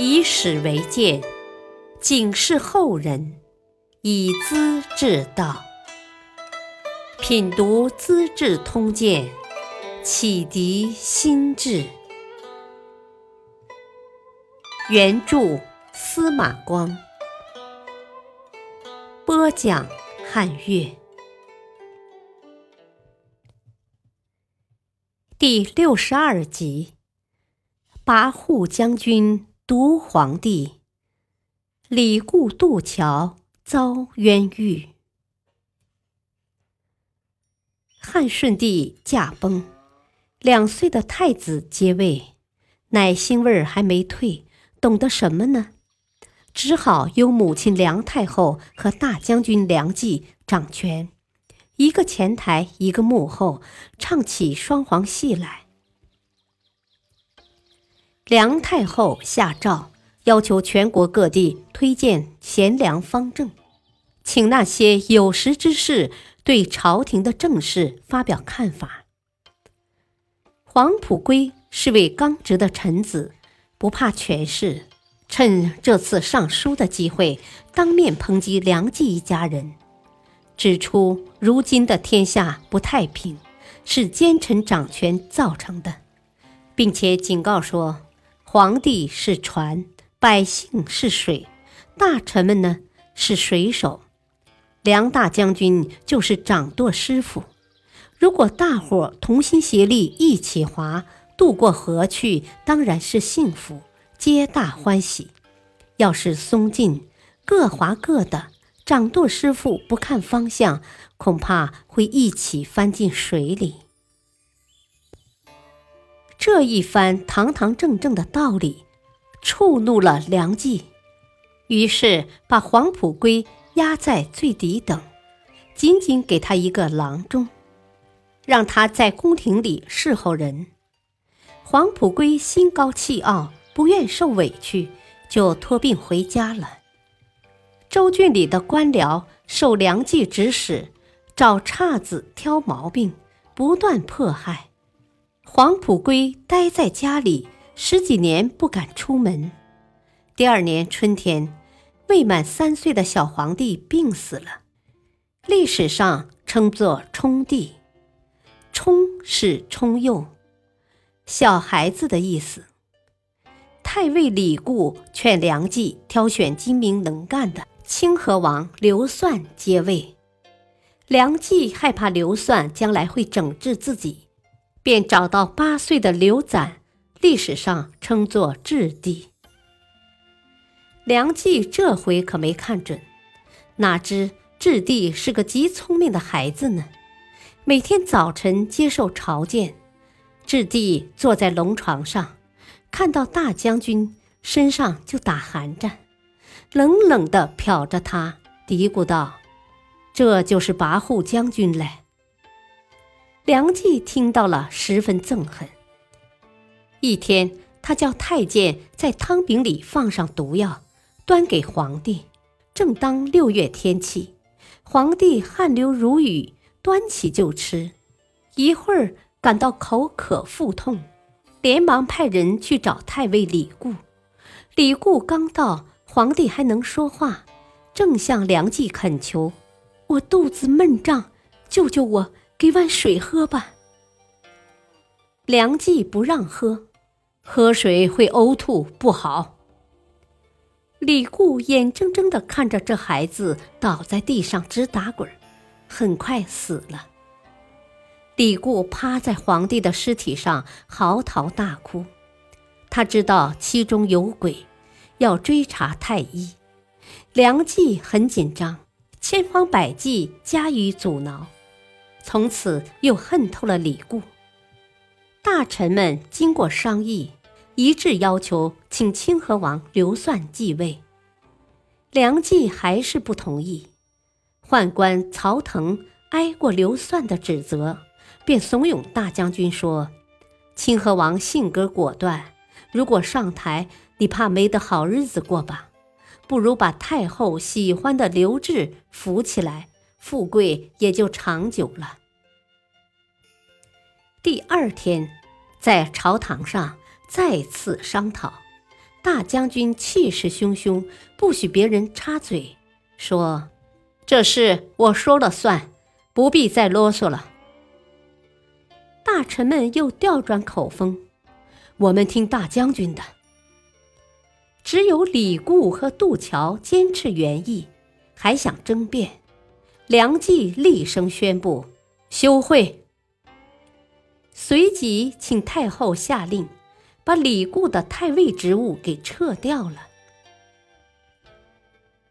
以史为鉴，警示后人，以资治道。品读《资治通鉴》，启迪心智。原著司马光，播讲汉乐。第六十二集：跋扈将军毒皇帝，李固渡桥遭冤狱。汉顺帝驾崩，两岁的太子接位，奶腥味儿还没退。懂得什么呢？只好由母亲梁太后和大将军梁冀掌权，一个前台，一个幕后，唱起双簧戏来。梁太后下诏，要求全国各地推荐贤良方正，请那些有识之士对朝廷的政事发表看法。黄甫圭是位刚直的臣子。不怕权势，趁这次上书的机会，当面抨击梁冀一家人，指出如今的天下不太平，是奸臣掌权造成的，并且警告说：皇帝是船，百姓是水，大臣们呢是水手，梁大将军就是掌舵师傅。如果大伙同心协力一起划。渡过河去，当然是幸福，皆大欢喜。要是松劲，各划各的，掌舵师傅不看方向，恐怕会一起翻进水里。这一番堂堂正正的道理，触怒了梁冀，于是把黄埔圭压在最底等，仅仅给他一个郎中，让他在宫廷里侍候人。黄埔圭心高气傲，不愿受委屈，就托病回家了。州郡里的官僚受梁冀指使，找岔子挑毛病，不断迫害。黄埔圭待在家里十几年，不敢出门。第二年春天，未满三岁的小皇帝病死了，历史上称作冲帝。冲是冲幼。小孩子的意思。太尉李固劝梁冀挑选精明能干的清河王刘算接位，梁冀害怕刘算将来会整治自己，便找到八岁的刘攒，历史上称作质帝。梁冀这回可没看准，哪知质帝是个极聪明的孩子呢，每天早晨接受朝见。质帝坐在龙床上，看到大将军身上就打寒战，冷冷地瞟着他，嘀咕道：“这就是跋扈将军嘞。”梁冀听到了，十分憎恨。一天，他叫太监在汤饼里放上毒药，端给皇帝。正当六月天气，皇帝汗流如雨，端起就吃，一会儿。感到口渴腹痛，连忙派人去找太尉李固。李固刚到，皇帝还能说话，正向梁冀恳求：“我肚子闷胀，救救我，给碗水喝吧。”梁冀不让喝，喝水会呕吐，不好。李固眼睁睁地看着这孩子倒在地上直打滚，很快死了。李固趴在皇帝的尸体上嚎啕大哭，他知道其中有鬼，要追查太医。梁冀很紧张，千方百计加以阻挠，从此又恨透了李固。大臣们经过商议，一致要求请清河王刘算继位。梁冀还是不同意。宦官曹腾挨过刘算的指责。便怂恿大将军说：“清河王性格果断，如果上台，你怕没得好日子过吧？不如把太后喜欢的刘志扶起来，富贵也就长久了。”第二天，在朝堂上再次商讨，大将军气势汹汹，不许别人插嘴，说：“这事我说了算，不必再啰嗦了。”大臣们又调转口风：“我们听大将军的。”只有李固和杜桥坚持原意，还想争辩。梁冀厉声宣布：“休会。”随即请太后下令，把李固的太尉职务给撤掉了。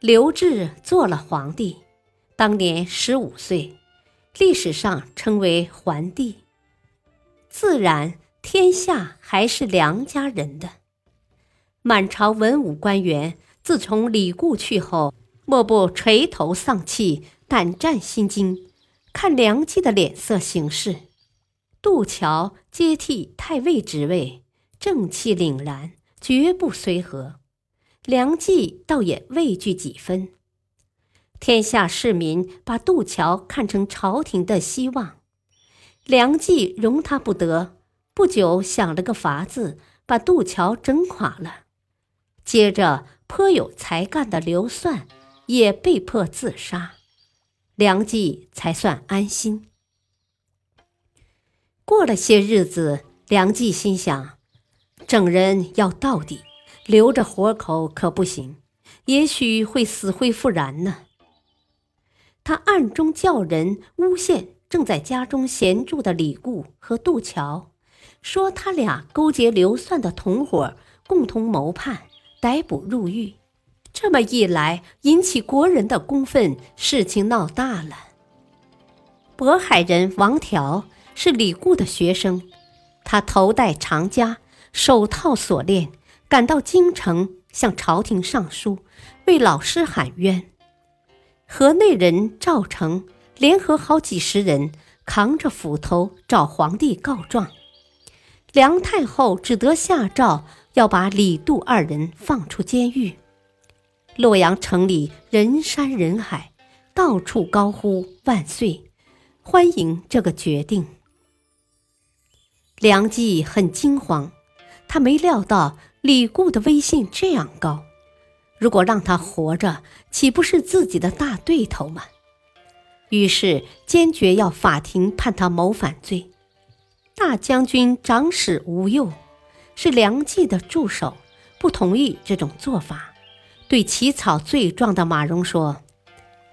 刘志做了皇帝，当年十五岁，历史上称为桓帝。自然，天下还是梁家人的。满朝文武官员自从李固去后，莫不垂头丧气、胆战心惊，看梁冀的脸色行事。杜桥接替太尉职位，正气凛然，绝不随和。梁冀倒也畏惧几分。天下市民把杜桥看成朝廷的希望，梁冀容他不得。不久想了个法子，把杜桥整垮了。接着，颇有才干的刘算也被迫自杀，梁冀才算安心。过了些日子，梁冀心想：整人要到底，留着活口可不行，也许会死灰复燃呢。他暗中叫人诬陷正在家中闲住的李固和杜桥，说他俩勾结刘算的同伙，共同谋叛，逮捕入狱。这么一来，引起国人的公愤，事情闹大了。渤海人王条。是李固的学生，他头戴长枷，手套锁链，赶到京城向朝廷上书，为老师喊冤。河内人赵成联合好几十人，扛着斧头找皇帝告状。梁太后只得下诏，要把李杜二人放出监狱。洛阳城里人山人海，到处高呼万岁，欢迎这个决定。梁冀很惊慌，他没料到李固的威信这样高。如果让他活着，岂不是自己的大对头吗？于是坚决要法庭判他谋反罪。大将军长史吴佑是梁冀的助手，不同意这种做法，对起草罪状的马融说：“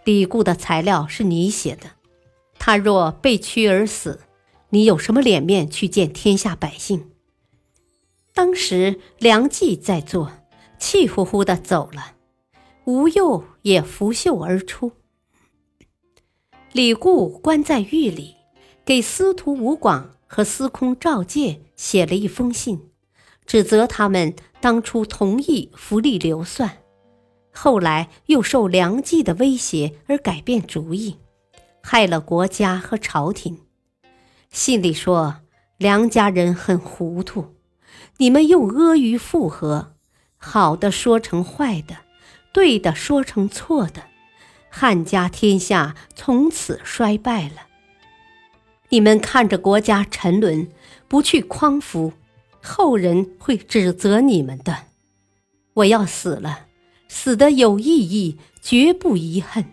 李固的材料是你写的，他若被屈而死。”你有什么脸面去见天下百姓？当时梁冀在座，气呼呼的走了。吴佑也拂袖而出。李固关在狱里，给司徒吴广和司空赵介写了一封信，指责他们当初同意扶立刘算，后来又受梁冀的威胁而改变主意，害了国家和朝廷。信里说，梁家人很糊涂，你们又阿谀附和，好的说成坏的，对的说成错的，汉家天下从此衰败了。你们看着国家沉沦，不去匡扶，后人会指责你们的。我要死了，死的有意义，绝不遗恨。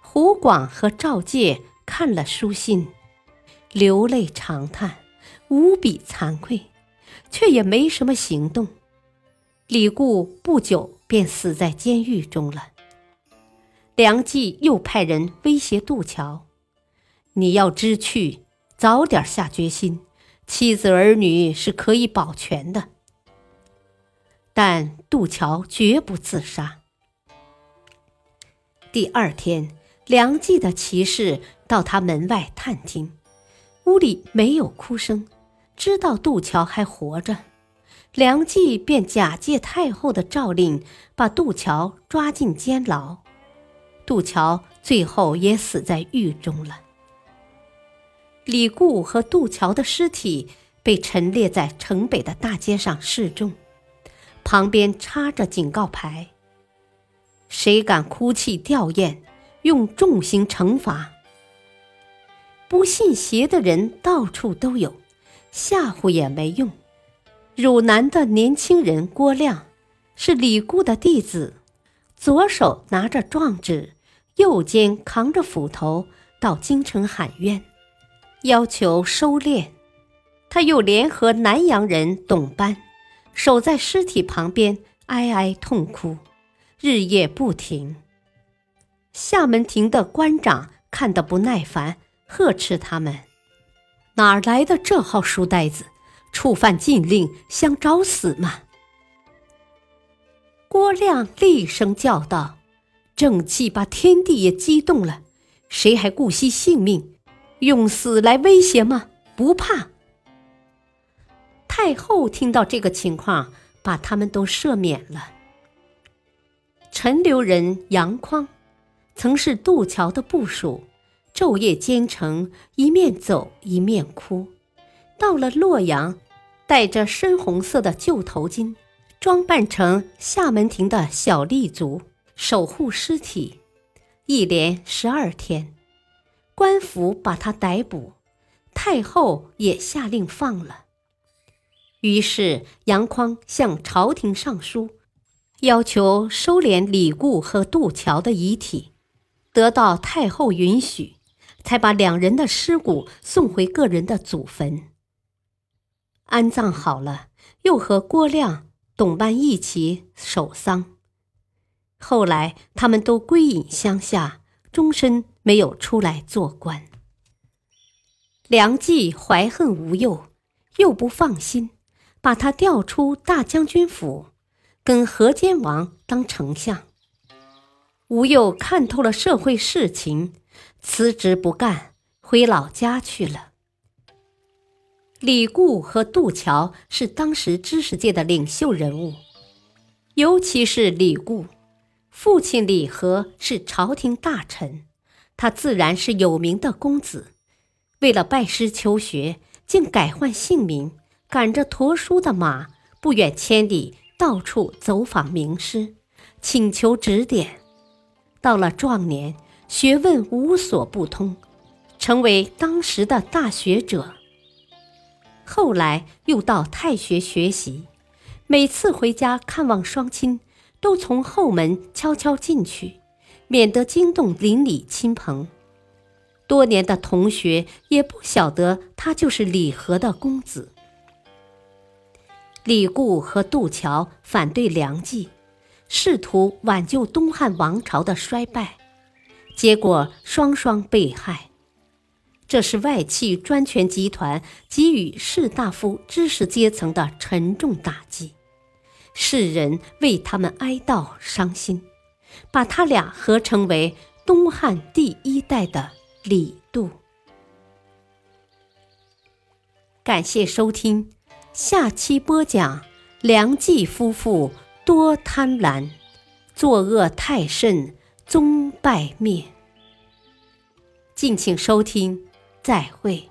胡广和赵介看了书信。流泪长叹，无比惭愧，却也没什么行动。李固不久便死在监狱中了。梁冀又派人威胁杜桥：“你要知趣，早点下决心，妻子儿女是可以保全的。”但杜桥绝不自杀。第二天，梁冀的骑士到他门外探听。屋里没有哭声，知道杜桥还活着，梁冀便假借太后的诏令，把杜桥抓进监牢。杜桥最后也死在狱中了。李固和杜桥的尸体被陈列在城北的大街上示众，旁边插着警告牌：“谁敢哭泣吊唁，用重刑惩罚。”不信邪的人到处都有，吓唬也没用。汝南的年轻人郭亮，是李固的弟子，左手拿着状纸，右肩扛着斧头，到京城喊冤，要求收敛。他又联合南阳人董班，守在尸体旁边，哀哀痛哭，日夜不停。厦门亭的官长看得不耐烦，呵斥他们：“哪来的这号书呆子，触犯禁令，想找死吗？”郭亮厉声叫道：“正气把天地也激动了，谁还顾惜性命，用死来威胁吗？不怕！”太后听到这个情况，把他们都赦免了。陈留人杨匡。曾是渡桥的部属，昼夜兼程，一面走一面哭。到了洛阳，戴着深红色的旧头巾，装扮成厦门亭的小吏卒，守护尸体，一连十二天。官府把他逮捕，太后也下令放了。于是杨匡向朝廷上书，要求收敛李固和杜桥的遗体。得到太后允许，才把两人的尸骨送回个人的祖坟。安葬好了，又和郭亮、董班一起守丧。后来他们都归隐乡下，终身没有出来做官。梁冀怀恨吴用，又不放心，把他调出大将军府，跟河间王当丞相。吴又看透了社会事情，辞职不干，回老家去了。李固和杜桥是当时知识界的领袖人物，尤其是李固，父亲李和是朝廷大臣，他自然是有名的公子。为了拜师求学，竟改换姓名，赶着驮书的马，不远千里，到处走访名师，请求指点。到了壮年，学问无所不通，成为当时的大学者。后来又到太学学习，每次回家看望双亲，都从后门悄悄进去，免得惊动邻里亲朋。多年的同学也不晓得他就是李和的公子。李固和杜桥反对梁冀。试图挽救东汉王朝的衰败，结果双双被害。这是外戚专权集团给予士大夫知识阶层的沉重打击，世人为他们哀悼伤心，把他俩合称为东汉第一代的李杜。感谢收听，下期播讲梁冀夫妇。多贪婪，作恶太甚，终败灭。敬请收听，再会。